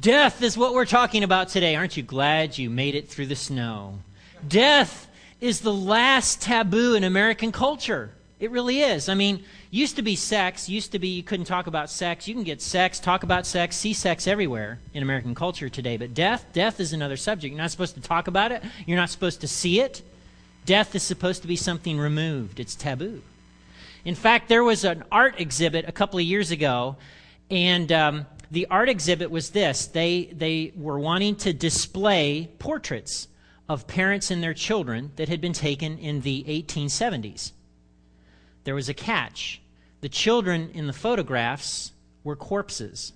Death is what we're talking about today. Aren't you glad you made it through the snow? Death is the last taboo in American culture. It really is. I mean, used to be sex, used to be you couldn't talk about sex. You can get sex, talk about sex, see sex everywhere in American culture today. But death, death is another subject. You're not supposed to talk about it, you're not supposed to see it. Death is supposed to be something removed, it's taboo. In fact, there was an art exhibit a couple of years ago, and um, the art exhibit was this they, they were wanting to display portraits of parents and their children that had been taken in the 1870s. There was a catch. The children in the photographs were corpses.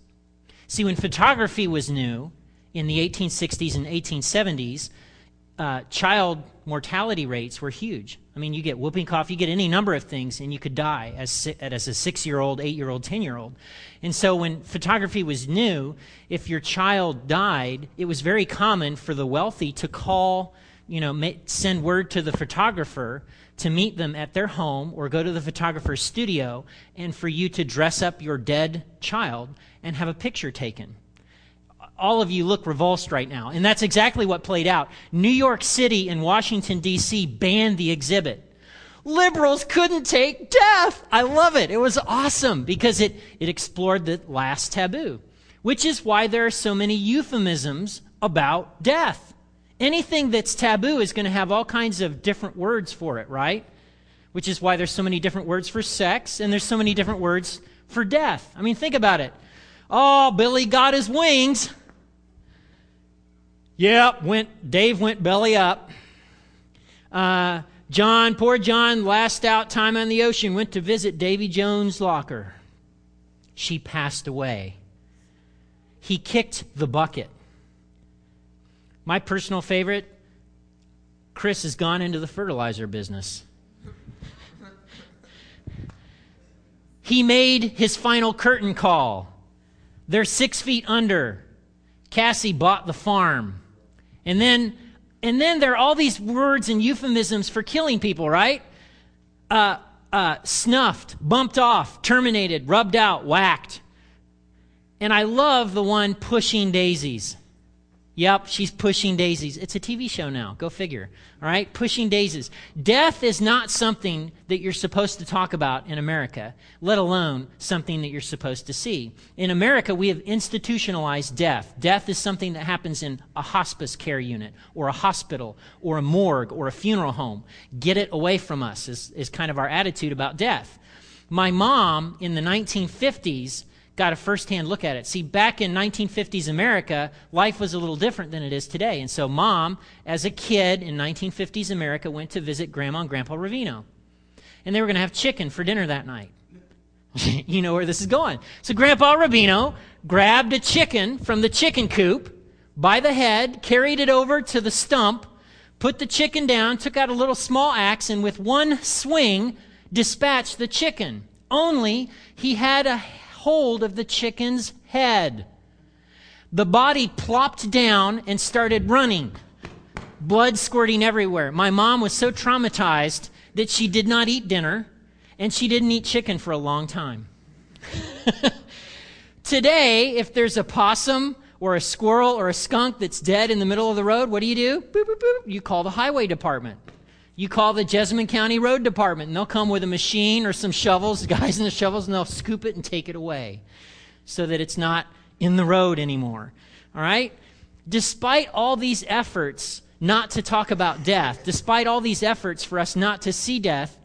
See, when photography was new in the 1860s and 1870s, uh, child mortality rates were huge. I mean, you get whooping cough, you get any number of things, and you could die as, as a six year old, eight year old, 10 year old. And so when photography was new, if your child died, it was very common for the wealthy to call, you know, send word to the photographer to meet them at their home or go to the photographer's studio and for you to dress up your dead child and have a picture taken all of you look revulsed right now. And that's exactly what played out. New York City and Washington, D.C. banned the exhibit. Liberals couldn't take death. I love it. It was awesome because it, it explored the last taboo, which is why there are so many euphemisms about death. Anything that's taboo is going to have all kinds of different words for it, right? Which is why there's so many different words for sex and there's so many different words for death. I mean, think about it. Oh, Billy got his wings. Yep, went Dave went belly up. Uh, John, poor John, last out time on the ocean, went to visit Davy Jones' locker. She passed away. He kicked the bucket. My personal favorite, Chris has gone into the fertilizer business. he made his final curtain call. They're six feet under. Cassie bought the farm. And then, and then there are all these words and euphemisms for killing people, right? Uh, uh, snuffed, bumped off, terminated, rubbed out, whacked. And I love the one pushing daisies. Yep, she's pushing daisies. It's a TV show now. Go figure. All right? Pushing daisies. Death is not something that you're supposed to talk about in America, let alone something that you're supposed to see. In America, we have institutionalized death. Death is something that happens in a hospice care unit or a hospital or a morgue or a funeral home. Get it away from us is, is kind of our attitude about death. My mom in the 1950s got a firsthand look at it. See, back in 1950s America, life was a little different than it is today. And so, mom, as a kid in 1950s America, went to visit Grandma and Grandpa Ravino. And they were going to have chicken for dinner that night. you know where this is going. So, Grandpa Ravino grabbed a chicken from the chicken coop by the head, carried it over to the stump, put the chicken down, took out a little small axe, and with one swing, dispatched the chicken. Only he had a hold of the chicken's head. The body plopped down and started running, blood squirting everywhere. My mom was so traumatized that she did not eat dinner and she didn't eat chicken for a long time. Today, if there's a possum or a squirrel or a skunk that's dead in the middle of the road, what do you do? Boop, boop, boop. You call the highway department. You call the Jessamine County Road Department, and they'll come with a machine or some shovels, guys in the shovels, and they'll scoop it and take it away so that it's not in the road anymore. All right? Despite all these efforts not to talk about death, despite all these efforts for us not to see death,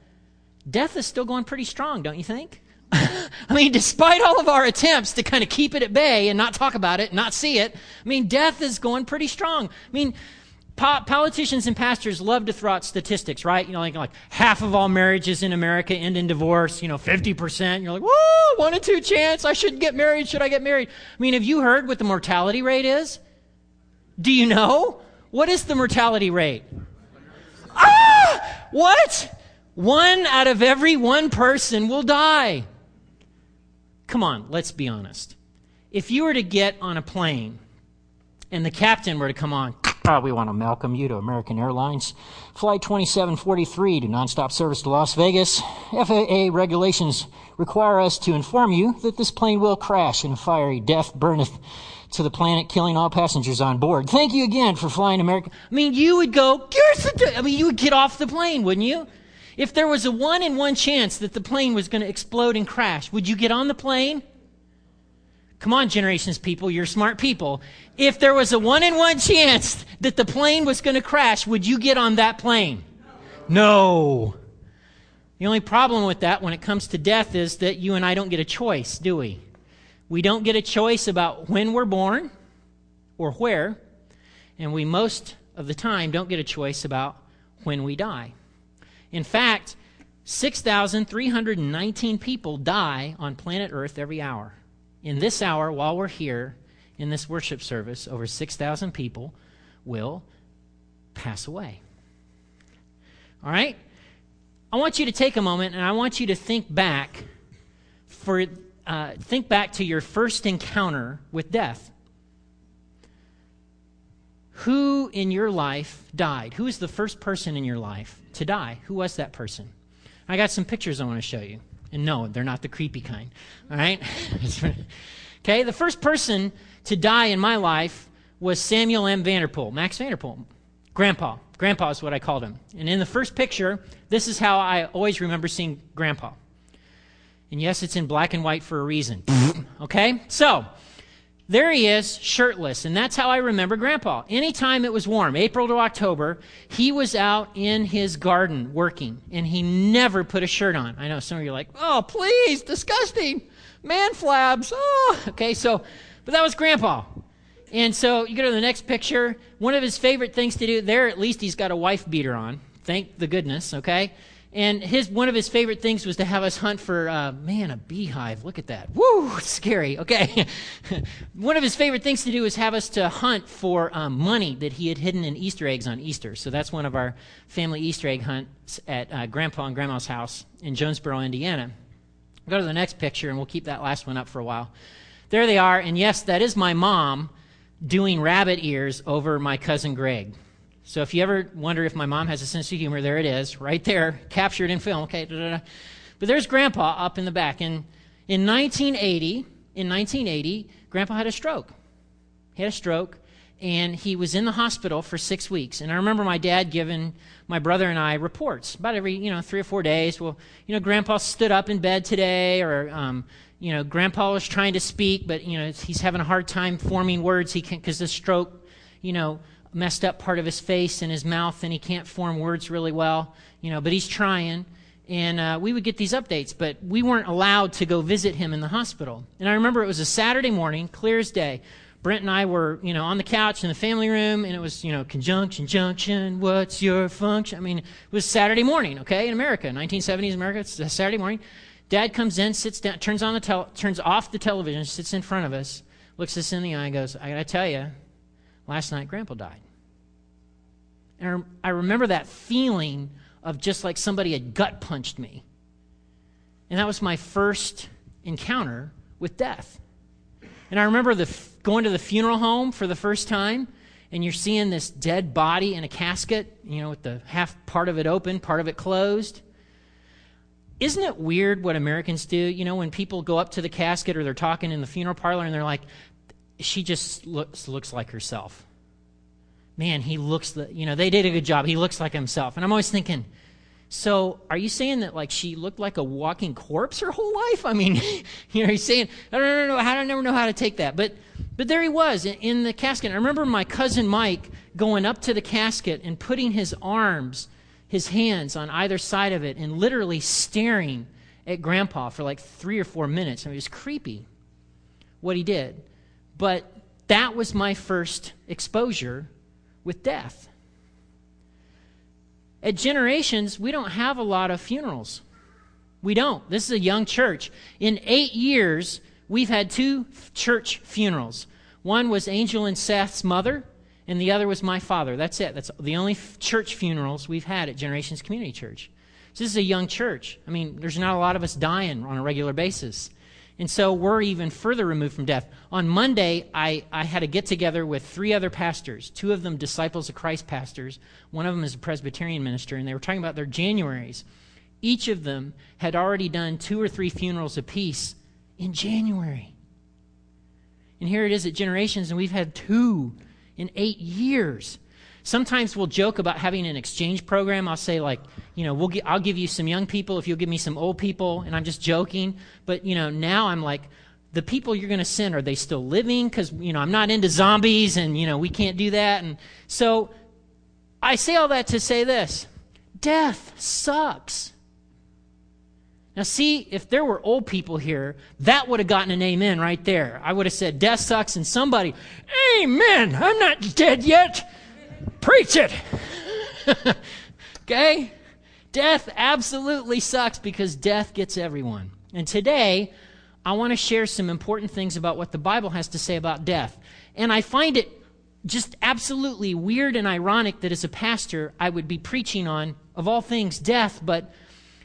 death is still going pretty strong, don't you think? I mean, despite all of our attempts to kind of keep it at bay and not talk about it, not see it, I mean, death is going pretty strong. I mean, Po- politicians and pastors love to throw out statistics, right? You know, like, like half of all marriages in America end in divorce, you know, 50%. You're like, whoa, one in two chance. I shouldn't get married. Should I get married? I mean, have you heard what the mortality rate is? Do you know? What is the mortality rate? Ah! What? One out of every one person will die. Come on, let's be honest. If you were to get on a plane and the captain were to come on, uh, we want to welcome you to American Airlines. Flight 2743 to nonstop service to Las Vegas. FAA regulations require us to inform you that this plane will crash and fiery death burneth to the planet, killing all passengers on board. Thank you again for flying American. I mean, you would go, I mean, you would get off the plane, wouldn't you? If there was a one in one chance that the plane was going to explode and crash, would you get on the plane? Come on, generations people, you're smart people. If there was a one in one chance that the plane was going to crash, would you get on that plane? No. The only problem with that when it comes to death is that you and I don't get a choice, do we? We don't get a choice about when we're born or where, and we most of the time don't get a choice about when we die. In fact, 6,319 people die on planet Earth every hour. In this hour, while we're here in this worship service, over 6,000 people will pass away. All right? I want you to take a moment and I want you to think back for uh, think back to your first encounter with death. Who in your life died? Who is the first person in your life to die? Who was that person? I got some pictures I want to show you. And no, they're not the creepy kind. All right? okay, the first person to die in my life was Samuel M. Vanderpool, Max Vanderpool, Grandpa. Grandpa is what I called him. And in the first picture, this is how I always remember seeing Grandpa. And yes, it's in black and white for a reason. okay? So, there he is, shirtless, and that's how I remember Grandpa. Anytime it was warm, April to October, he was out in his garden working, and he never put a shirt on. I know some of you are like, oh, please, disgusting, man flabs. Oh, okay, so, but that was Grandpa. And so you go to the next picture. One of his favorite things to do there, at least he's got a wife beater on. Thank the goodness, okay? And his one of his favorite things was to have us hunt for uh, man a beehive. Look at that! Woo, scary. Okay, one of his favorite things to do was have us to hunt for um, money that he had hidden in Easter eggs on Easter. So that's one of our family Easter egg hunts at uh, Grandpa and Grandma's house in Jonesboro, Indiana. Go to the next picture, and we'll keep that last one up for a while. There they are, and yes, that is my mom doing rabbit ears over my cousin Greg. So if you ever wonder if my mom has a sense of humor, there it is, right there, captured in film. Okay, da-da-da. but there's Grandpa up in the back. And in 1980, in 1980, Grandpa had a stroke. He had a stroke, and he was in the hospital for six weeks. And I remember my dad giving my brother and I reports about every, you know, three or four days. Well, you know, Grandpa stood up in bed today, or um, you know, Grandpa was trying to speak, but you know, he's having a hard time forming words. He can't because the stroke, you know messed up part of his face and his mouth, and he can't form words really well, you know, but he's trying. And uh, we would get these updates, but we weren't allowed to go visit him in the hospital. And I remember it was a Saturday morning, clear as day. Brent and I were, you know, on the couch in the family room, and it was, you know, conjunction, junction, what's your function? I mean, it was Saturday morning, okay, in America, 1970s America, it's a Saturday morning. Dad comes in, sits down, turns on the tel- turns off the television, sits in front of us, looks us in the eye, and goes, "I got to tell you, last night Grandpa died." And I remember that feeling of just like somebody had gut punched me. And that was my first encounter with death. And I remember the, going to the funeral home for the first time, and you're seeing this dead body in a casket, you know, with the half part of it open, part of it closed. Isn't it weird what Americans do? You know, when people go up to the casket or they're talking in the funeral parlor and they're like, she just looks, looks like herself man, he looks, the, you know, they did a good job. He looks like himself. And I'm always thinking, so are you saying that like she looked like a walking corpse her whole life? I mean, you know, he's saying, I don't know, I don't never know how to take that. But, but there he was in, in the casket. I remember my cousin Mike going up to the casket and putting his arms, his hands on either side of it and literally staring at grandpa for like three or four minutes. I mean, it was creepy what he did. But that was my first exposure with death. At Generations, we don't have a lot of funerals. We don't. This is a young church. In eight years, we've had two church funerals. One was Angel and Seth's mother, and the other was my father. That's it. That's the only church funerals we've had at Generations Community Church. So this is a young church. I mean, there's not a lot of us dying on a regular basis. And so we're even further removed from death. On Monday, I, I had a get together with three other pastors, two of them disciples of Christ pastors. One of them is a Presbyterian minister, and they were talking about their Januaries. Each of them had already done two or three funerals apiece in January. And here it is at Generations, and we've had two in eight years. Sometimes we'll joke about having an exchange program. I'll say, like, you know, we'll gi- I'll give you some young people if you'll give me some old people, and I'm just joking. But, you know, now I'm like, the people you're going to send, are they still living? Because, you know, I'm not into zombies, and, you know, we can't do that. And so I say all that to say this death sucks. Now, see, if there were old people here, that would have gotten an amen right there. I would have said, Death sucks, and somebody, Amen, I'm not dead yet. Preach it. okay? Death absolutely sucks because death gets everyone. And today, I want to share some important things about what the Bible has to say about death. And I find it just absolutely weird and ironic that as a pastor, I would be preaching on, of all things, death, but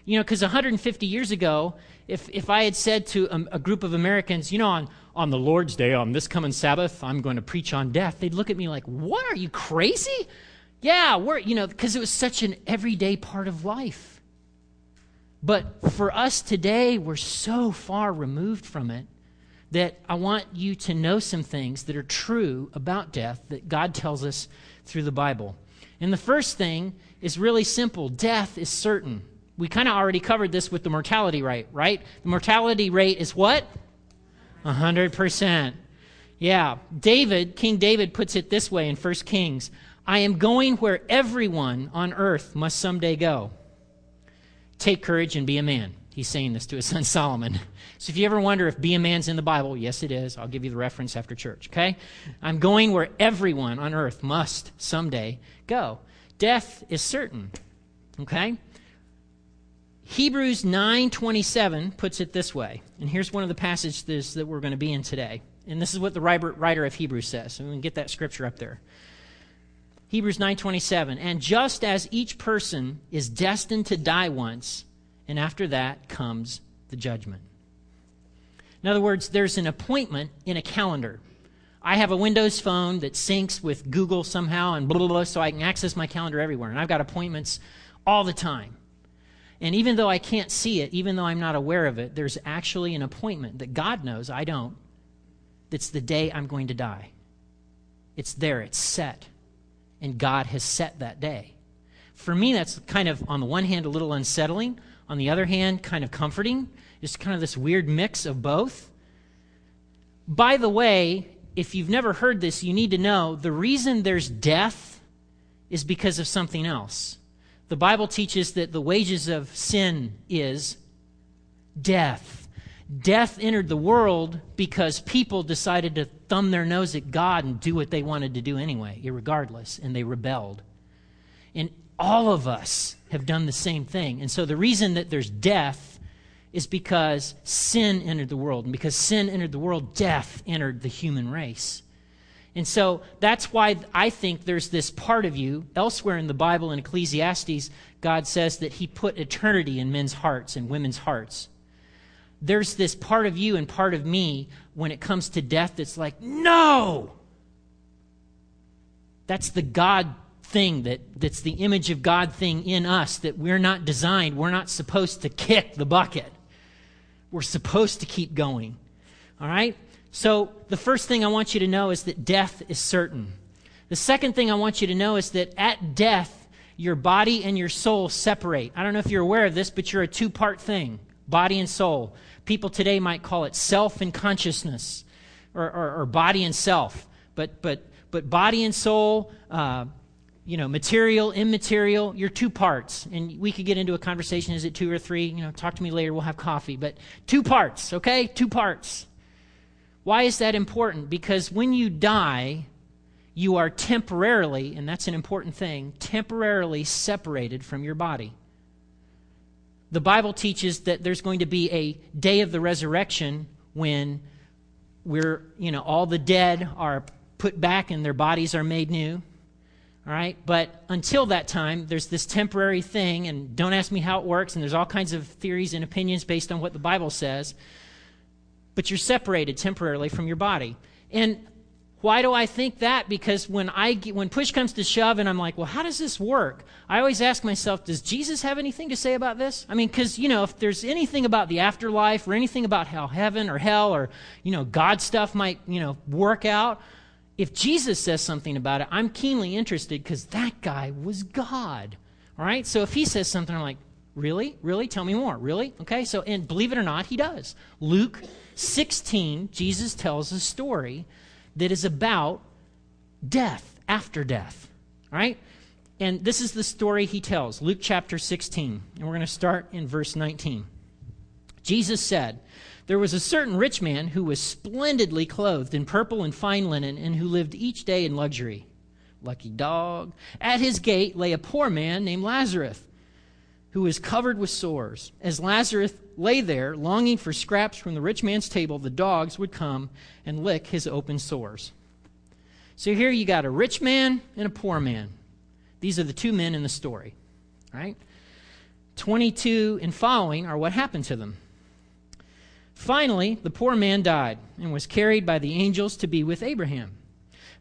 you know, because 150 years ago, if, if I had said to a, a, group of Americans, you know, on, on the Lord's Day, on this coming Sabbath, I'm going to preach on death, they'd look at me like, what, are you crazy? Yeah, we're, you know, because it was such an everyday part of life. But for us today, we're so far removed from it that I want you to know some things that are true about death that God tells us through the Bible. And the first thing is really simple death is certain we kind of already covered this with the mortality rate, right? The mortality rate is what? 100%. Yeah. David, King David puts it this way in 1 Kings I am going where everyone on earth must someday go. Take courage and be a man. He's saying this to his son Solomon. So if you ever wonder if be a man's in the Bible, yes, it is. I'll give you the reference after church, okay? I'm going where everyone on earth must someday go. Death is certain, okay? Hebrews 9:27 puts it this way. And here's one of the passages that we're going to be in today. And this is what the writer of Hebrews says. So we can get that scripture up there. Hebrews 9:27, and just as each person is destined to die once, and after that comes the judgment. In other words, there's an appointment in a calendar. I have a Windows phone that syncs with Google somehow and blah, blah, blah, so I can access my calendar everywhere. And I've got appointments all the time. And even though I can't see it, even though I'm not aware of it, there's actually an appointment that God knows, I don't, that's the day I'm going to die. It's there, it's set. And God has set that day. For me, that's kind of, on the one hand, a little unsettling. On the other hand, kind of comforting. Just kind of this weird mix of both. By the way, if you've never heard this, you need to know the reason there's death is because of something else. The Bible teaches that the wages of sin is death. Death entered the world because people decided to thumb their nose at God and do what they wanted to do anyway, regardless, and they rebelled. And all of us have done the same thing. And so the reason that there's death is because sin entered the world. And because sin entered the world, death entered the human race. And so that's why I think there's this part of you. Elsewhere in the Bible, in Ecclesiastes, God says that He put eternity in men's hearts and women's hearts. There's this part of you and part of me when it comes to death that's like, no! That's the God thing that, that's the image of God thing in us that we're not designed, we're not supposed to kick the bucket. We're supposed to keep going. All right? So, the first thing I want you to know is that death is certain. The second thing I want you to know is that at death, your body and your soul separate. I don't know if you're aware of this, but you're a two part thing body and soul. People today might call it self and consciousness, or, or, or body and self. But, but, but body and soul, uh, you know, material, immaterial, you're two parts. And we could get into a conversation is it two or three? You know, talk to me later, we'll have coffee. But two parts, okay? Two parts. Why is that important? Because when you die, you are temporarily, and that's an important thing, temporarily separated from your body. The Bible teaches that there's going to be a day of the resurrection when we're, you know, all the dead are put back and their bodies are made new. All right? But until that time, there's this temporary thing, and don't ask me how it works, and there's all kinds of theories and opinions based on what the Bible says but you're separated temporarily from your body. And Why do I think that? Because when I when push comes to shove and I'm like, well, how does this work? I always ask myself, does Jesus have anything to say about this? I mean, because you know, if there's anything about the afterlife or anything about how heaven or hell or you know God stuff might you know work out, if Jesus says something about it, I'm keenly interested because that guy was God. All right, so if he says something, I'm like, really, really, tell me more, really? Okay, so and believe it or not, he does. Luke 16, Jesus tells a story that is about death after death. Right? And this is the story he tells, Luke chapter 16. And we're going to start in verse 19. Jesus said, There was a certain rich man who was splendidly clothed in purple and fine linen, and who lived each day in luxury. Lucky dog. At his gate lay a poor man named Lazarus, who was covered with sores. As Lazarus lay there, longing for scraps from the rich man's table, the dogs would come and lick his open sores. So here you got a rich man and a poor man. These are the two men in the story, right? 22 and following are what happened to them. Finally, the poor man died and was carried by the angels to be with Abraham.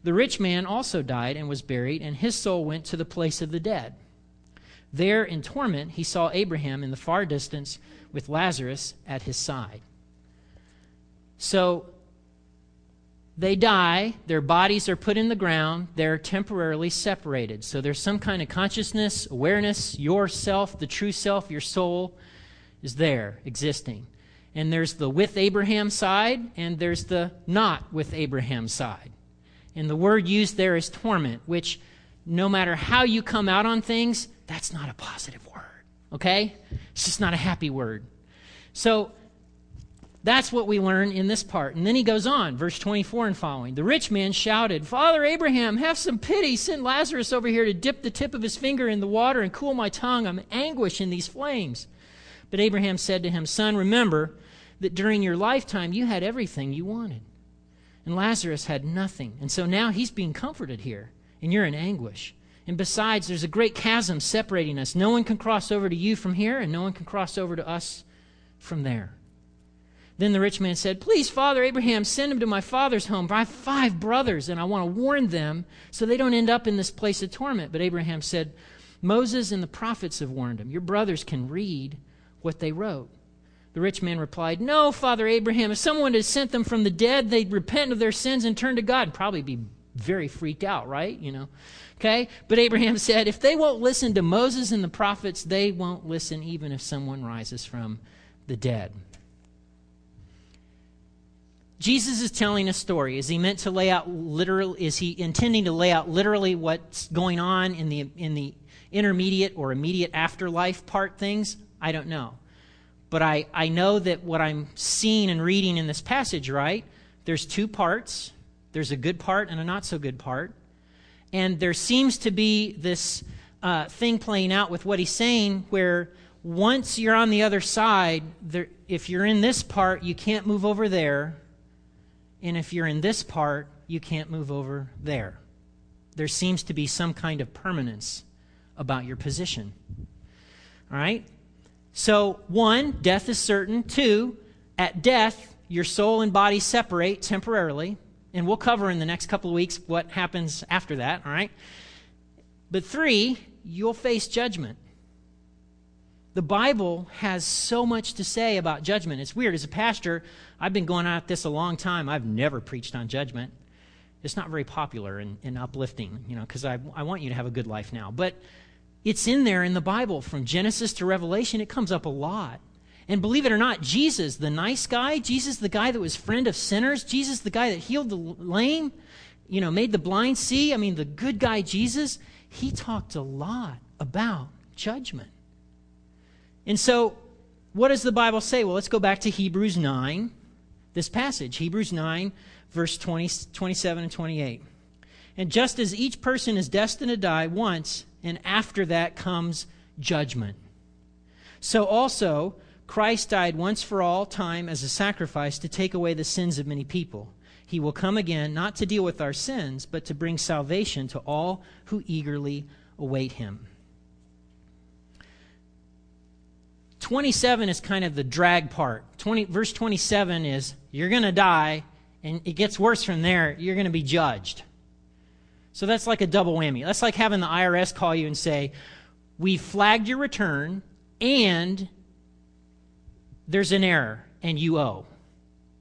The rich man also died and was buried, and his soul went to the place of the dead. There in torment, he saw Abraham in the far distance with Lazarus at his side. So they die, their bodies are put in the ground, they're temporarily separated. So there's some kind of consciousness, awareness, yourself, the true self, your soul is there, existing. And there's the with Abraham side, and there's the not with Abraham side. And the word used there is torment, which no matter how you come out on things, that's not a positive word. Okay? It's just not a happy word. So that's what we learn in this part. And then he goes on, verse 24 and following. The rich man shouted, Father Abraham, have some pity. Send Lazarus over here to dip the tip of his finger in the water and cool my tongue. I'm anguish in these flames. But Abraham said to him, Son, remember that during your lifetime you had everything you wanted. And Lazarus had nothing. And so now he's being comforted here, and you're in anguish. And besides, there's a great chasm separating us. No one can cross over to you from here, and no one can cross over to us from there. Then the rich man said, Please, Father Abraham, send him to my father's home. For I have five brothers, and I want to warn them so they don't end up in this place of torment. But Abraham said, Moses and the prophets have warned him. Your brothers can read what they wrote. The rich man replied, No, Father Abraham, if someone had sent them from the dead, they'd repent of their sins and turn to God. And probably be very freaked out, right? You know. Okay? But Abraham said, if they won't listen to Moses and the prophets, they won't listen even if someone rises from the dead. Jesus is telling a story. Is he meant to lay out literal is he intending to lay out literally what's going on in the in the intermediate or immediate afterlife part things? I don't know. But I, I know that what I'm seeing and reading in this passage, right? There's two parts. There's a good part and a not so good part. And there seems to be this uh, thing playing out with what he's saying where once you're on the other side, there, if you're in this part, you can't move over there. And if you're in this part, you can't move over there. There seems to be some kind of permanence about your position. All right? So, one, death is certain. Two, at death, your soul and body separate temporarily. And we'll cover in the next couple of weeks what happens after that, all right? But three, you'll face judgment. The Bible has so much to say about judgment. It's weird. As a pastor, I've been going at this a long time. I've never preached on judgment. It's not very popular and, and uplifting, you know, because I, I want you to have a good life now. But it's in there in the Bible. From Genesis to Revelation, it comes up a lot. And believe it or not, Jesus, the nice guy, Jesus, the guy that was friend of sinners, Jesus, the guy that healed the lame, you know, made the blind see, I mean, the good guy Jesus, he talked a lot about judgment. And so, what does the Bible say? Well, let's go back to Hebrews 9, this passage, Hebrews 9, verse 20, 27 and 28. And just as each person is destined to die once, and after that comes judgment. So also, Christ died once for all time as a sacrifice to take away the sins of many people. He will come again, not to deal with our sins, but to bring salvation to all who eagerly await him. 27 is kind of the drag part. 20, verse 27 is, you're going to die, And it gets worse from there. You're going to be judged. So that's like a double whammy. That's like having the IRS call you and say, We flagged your return and there's an error and you owe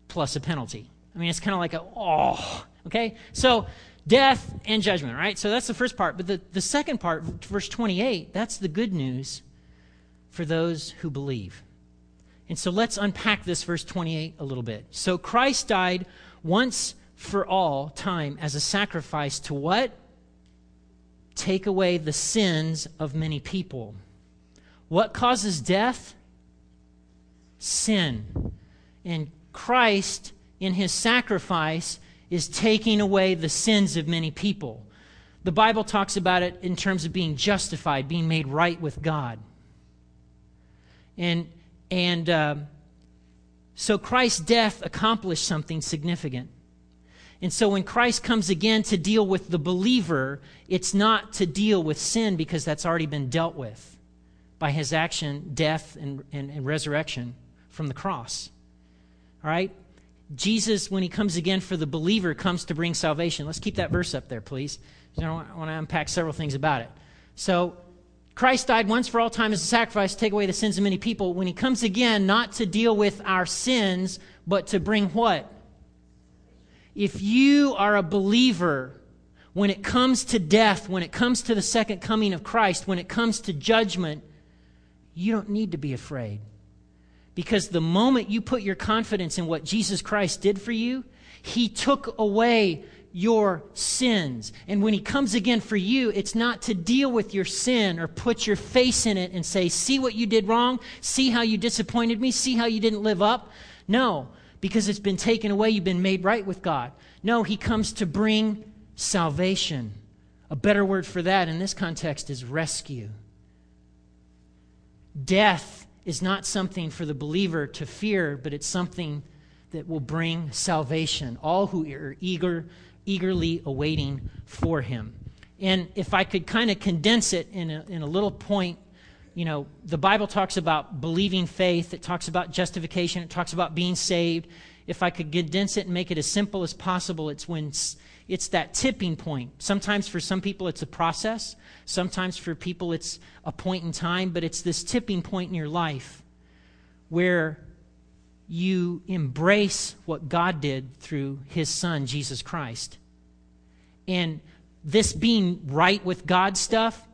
plus a penalty. I mean, it's kind of like a, oh, okay? So death and judgment, right? So that's the first part. But the, the second part, verse 28, that's the good news for those who believe. And so let's unpack this verse 28 a little bit. So Christ died once for all time as a sacrifice to what? Take away the sins of many people. What causes death? Sin. And Christ, in his sacrifice, is taking away the sins of many people. The Bible talks about it in terms of being justified, being made right with God. And, and uh, so Christ's death accomplished something significant. And so when Christ comes again to deal with the believer, it's not to deal with sin because that's already been dealt with by his action, death, and, and, and resurrection from the cross. All right? Jesus, when he comes again for the believer, comes to bring salvation. Let's keep that verse up there, please. I want to unpack several things about it. So, Christ died once for all time as a sacrifice to take away the sins of many people. When he comes again, not to deal with our sins, but to bring what? If you are a believer, when it comes to death, when it comes to the second coming of Christ, when it comes to judgment, you don't need to be afraid. Because the moment you put your confidence in what Jesus Christ did for you, He took away your sins. And when He comes again for you, it's not to deal with your sin or put your face in it and say, See what you did wrong, see how you disappointed me, see how you didn't live up. No, because it's been taken away, you've been made right with God. No, He comes to bring salvation. A better word for that in this context is rescue. Death is not something for the believer to fear, but it's something that will bring salvation. All who are eager, eagerly awaiting for him. And if I could kind of condense it in a, in a little point, you know, the Bible talks about believing faith, it talks about justification, it talks about being saved. If I could condense it and make it as simple as possible, it's when it's that tipping point. Sometimes for some people it's a process. Sometimes for people it's a point in time, but it's this tipping point in your life where you embrace what God did through his son, Jesus Christ. And this being right with God stuff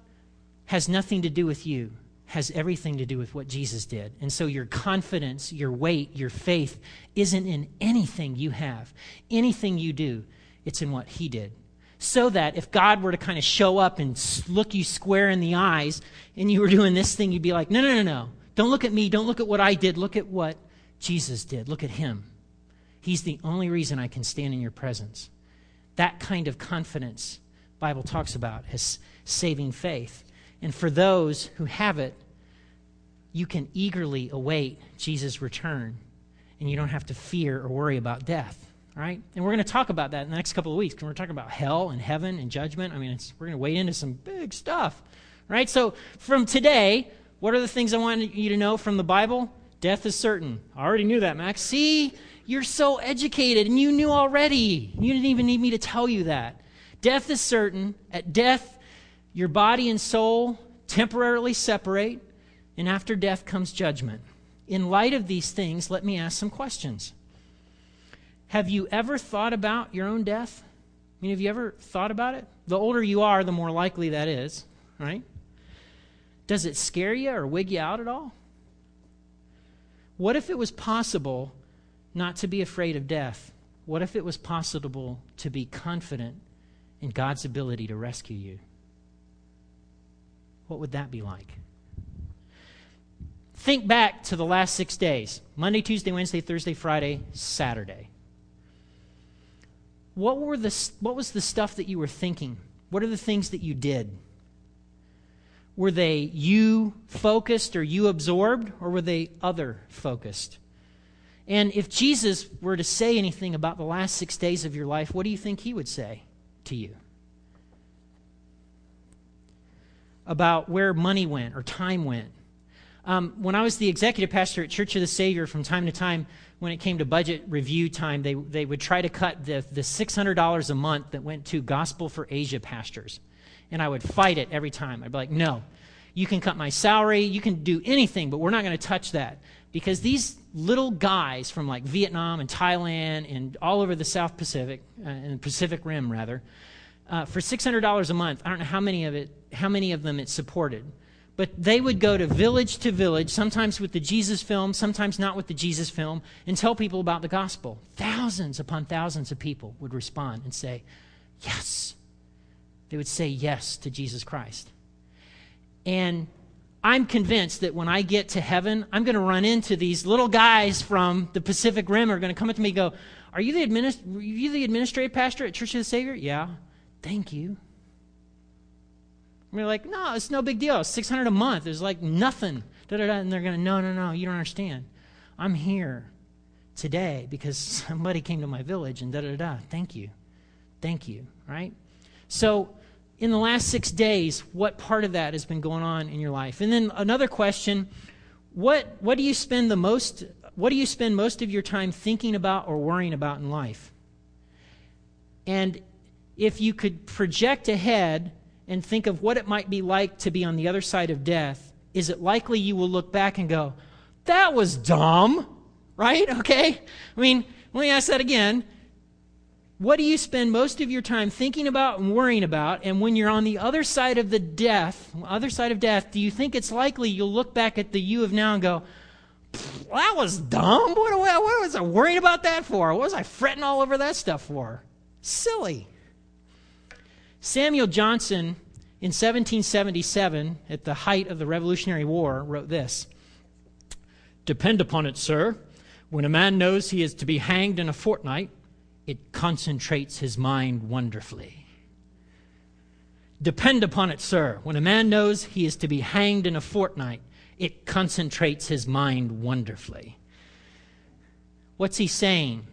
has nothing to do with you, has everything to do with what Jesus did. And so your confidence, your weight, your faith isn't in anything you have, anything you do it's in what he did. So that if God were to kind of show up and look you square in the eyes and you were doing this thing, you'd be like, no, no, no, no. Don't look at me. Don't look at what I did. Look at what Jesus did. Look at him. He's the only reason I can stand in your presence. That kind of confidence Bible talks about as saving faith. And for those who have it, you can eagerly await Jesus' return, and you don't have to fear or worry about death. All right? And we're going to talk about that in the next couple of weeks. We're talking about hell and heaven and judgment. I mean, we're going to wade into some big stuff. Right? So, from today, what are the things I want you to know from the Bible? Death is certain. I already knew that, Max. See, you're so educated and you knew already. You didn't even need me to tell you that. Death is certain. At death, your body and soul temporarily separate, and after death comes judgment. In light of these things, let me ask some questions. Have you ever thought about your own death? I mean, have you ever thought about it? The older you are, the more likely that is, right? Does it scare you or wig you out at all? What if it was possible not to be afraid of death? What if it was possible to be confident in God's ability to rescue you? What would that be like? Think back to the last six days Monday, Tuesday, Wednesday, Thursday, Friday, Saturday what, were the, what was the stuff that you were thinking? What are the things that you did? Were they you focused or you absorbed, or were they other focused? And if Jesus were to say anything about the last six days of your life, what do you think he would say to you? About where money went or time went, Um, when I was the executive pastor at Church of the Savior, from time to time, when it came to budget review time, they, they would try to cut the, the $600 a month that went to Gospel for Asia pastors. And I would fight it every time. I'd be like, no, you can cut my salary, you can do anything, but we're not going to touch that. Because these little guys from like Vietnam and Thailand and all over the South Pacific, uh, and Pacific Rim rather, uh, for $600 a month, I don't know how many of it, how many of them it supported but they would go to village to village, sometimes with the Jesus film, sometimes not with the Jesus film, and tell people about the gospel. Thousands upon thousands of people would respond and say, Yes. They would say yes to Jesus Christ. And I'm convinced that when I get to heaven, I'm going to run into these little guys from the Pacific Rim are going to come up to me and go, Are you the, administ- are you the administrative pastor at Church of the Savior? Yeah. Thank you. And we're like, no, it's no big deal. 600 a month is like nothing. Da-da-da. And they're going to, no, no, no, you don't understand. I'm here today because somebody came to my village and da da da. Thank you. Thank you. Right? So, in the last six days, what part of that has been going on in your life? And then another question what, what do you spend the most what do you spend most of your time thinking about or worrying about in life? And if you could project ahead and think of what it might be like to be on the other side of death, is it likely you will look back and go, that was dumb? Right? Okay? I mean, let me ask that again. What do you spend most of your time thinking about and worrying about? And when you're on the other side of the death, other side of death, do you think it's likely you'll look back at the you of now and go, that was dumb? What, what, was I worrying about that for? What was I fretting all over that stuff for? Silly. Samuel Johnson, in 1777, at the height of the Revolutionary War, wrote this Depend upon it, sir, when a man knows he is to be hanged in a fortnight, it concentrates his mind wonderfully. Depend upon it, sir, when a man knows he is to be hanged in a fortnight, it concentrates his mind wonderfully. What's he saying?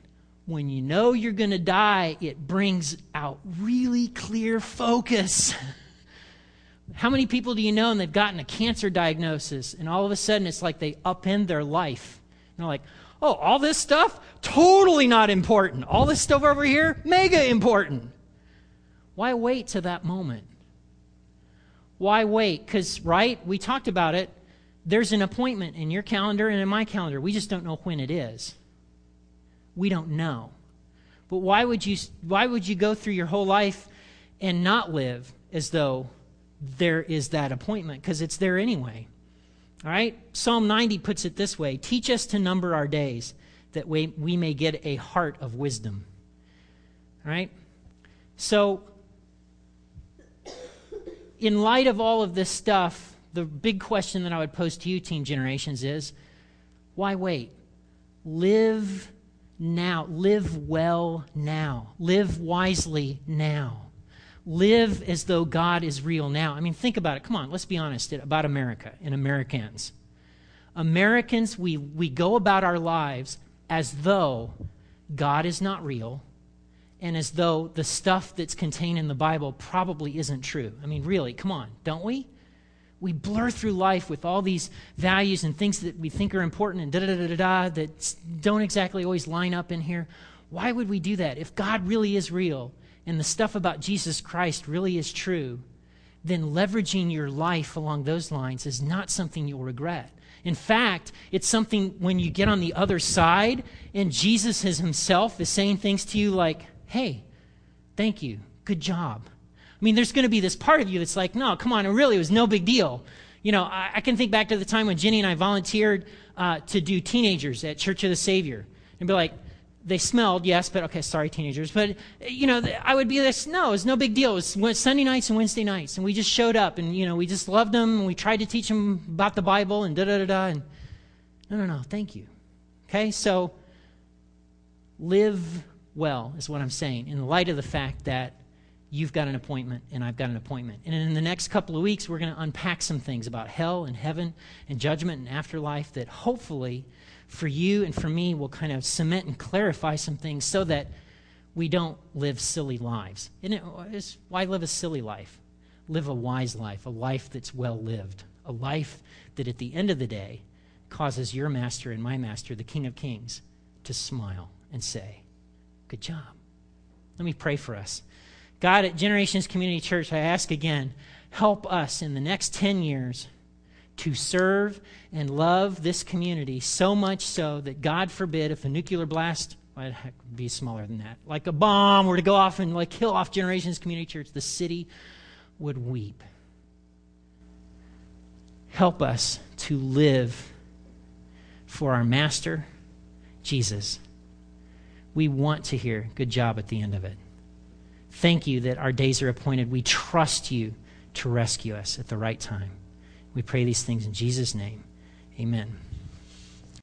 When you know you're going to die, it brings out really clear focus. How many people do you know and they've gotten a cancer diagnosis and all of a sudden it's like they upend their life? And they're like, oh, all this stuff? Totally not important. All this stuff over here? Mega important. Why wait to that moment? Why wait? Because, right, we talked about it. There's an appointment in your calendar and in my calendar. We just don't know when it is. We don't know. But why would you, why would you go through your whole life and not live as though there is that appointment? Because it's there anyway. All right? Psalm 90 puts it this way Teach us to number our days that we, we may get a heart of wisdom. All right? So, in light of all of this stuff, the big question that I would pose to you, Teen Generations, is why wait? Live now. Live well now. Live wisely now. Live as though God is real now. I mean, think about it. Come on, let's be honest about America and Americans. Americans, we, we go about our lives as though God is not real and as though the stuff that's contained in the Bible probably isn't true. I mean, really, come on, don't we? We blur through life with all these values and things that we think are important and da da da da da that don't exactly always line up in here. Why would we do that? If God really is real and the stuff about Jesus Christ really is true, then leveraging your life along those lines is not something you'll regret. In fact, it's something when you get on the other side and Jesus himself is saying things to you like, hey, thank you, good job. I mean, there's going to be this part of you that's like, no, come on, it really was no big deal. You know, I, I can think back to the time when Jenny and I volunteered uh, to do teenagers at Church of the Savior and be like, they smelled, yes, but okay, sorry, teenagers. But, you know, I would be this, no, it's no big deal. It was Sunday nights and Wednesday nights. And we just showed up and, you know, we just loved them and we tried to teach them about the Bible and da da da da. And no, no, no, thank you. Okay, so live well is what I'm saying in light of the fact that you've got an appointment and I've got an appointment. And in the next couple of weeks, we're going to unpack some things about hell and heaven and judgment and afterlife that hopefully for you and for me will kind of cement and clarify some things so that we don't live silly lives. And it, why live a silly life? Live a wise life, a life that's well lived, a life that at the end of the day causes your master and my master, the King of Kings, to smile and say, Good job. Let me pray for us. God, at Generations Community Church, I ask again, help us in the next 10 years to serve and love this community so much so that, God forbid, if a nuclear blast, well, it be smaller than that, like a bomb were to go off and like kill off Generations Community Church, the city would weep. Help us to live for our Master, Jesus. We want to hear good job at the end of it. Thank you that our days are appointed. We trust you to rescue us at the right time. We pray these things in Jesus' name. Amen.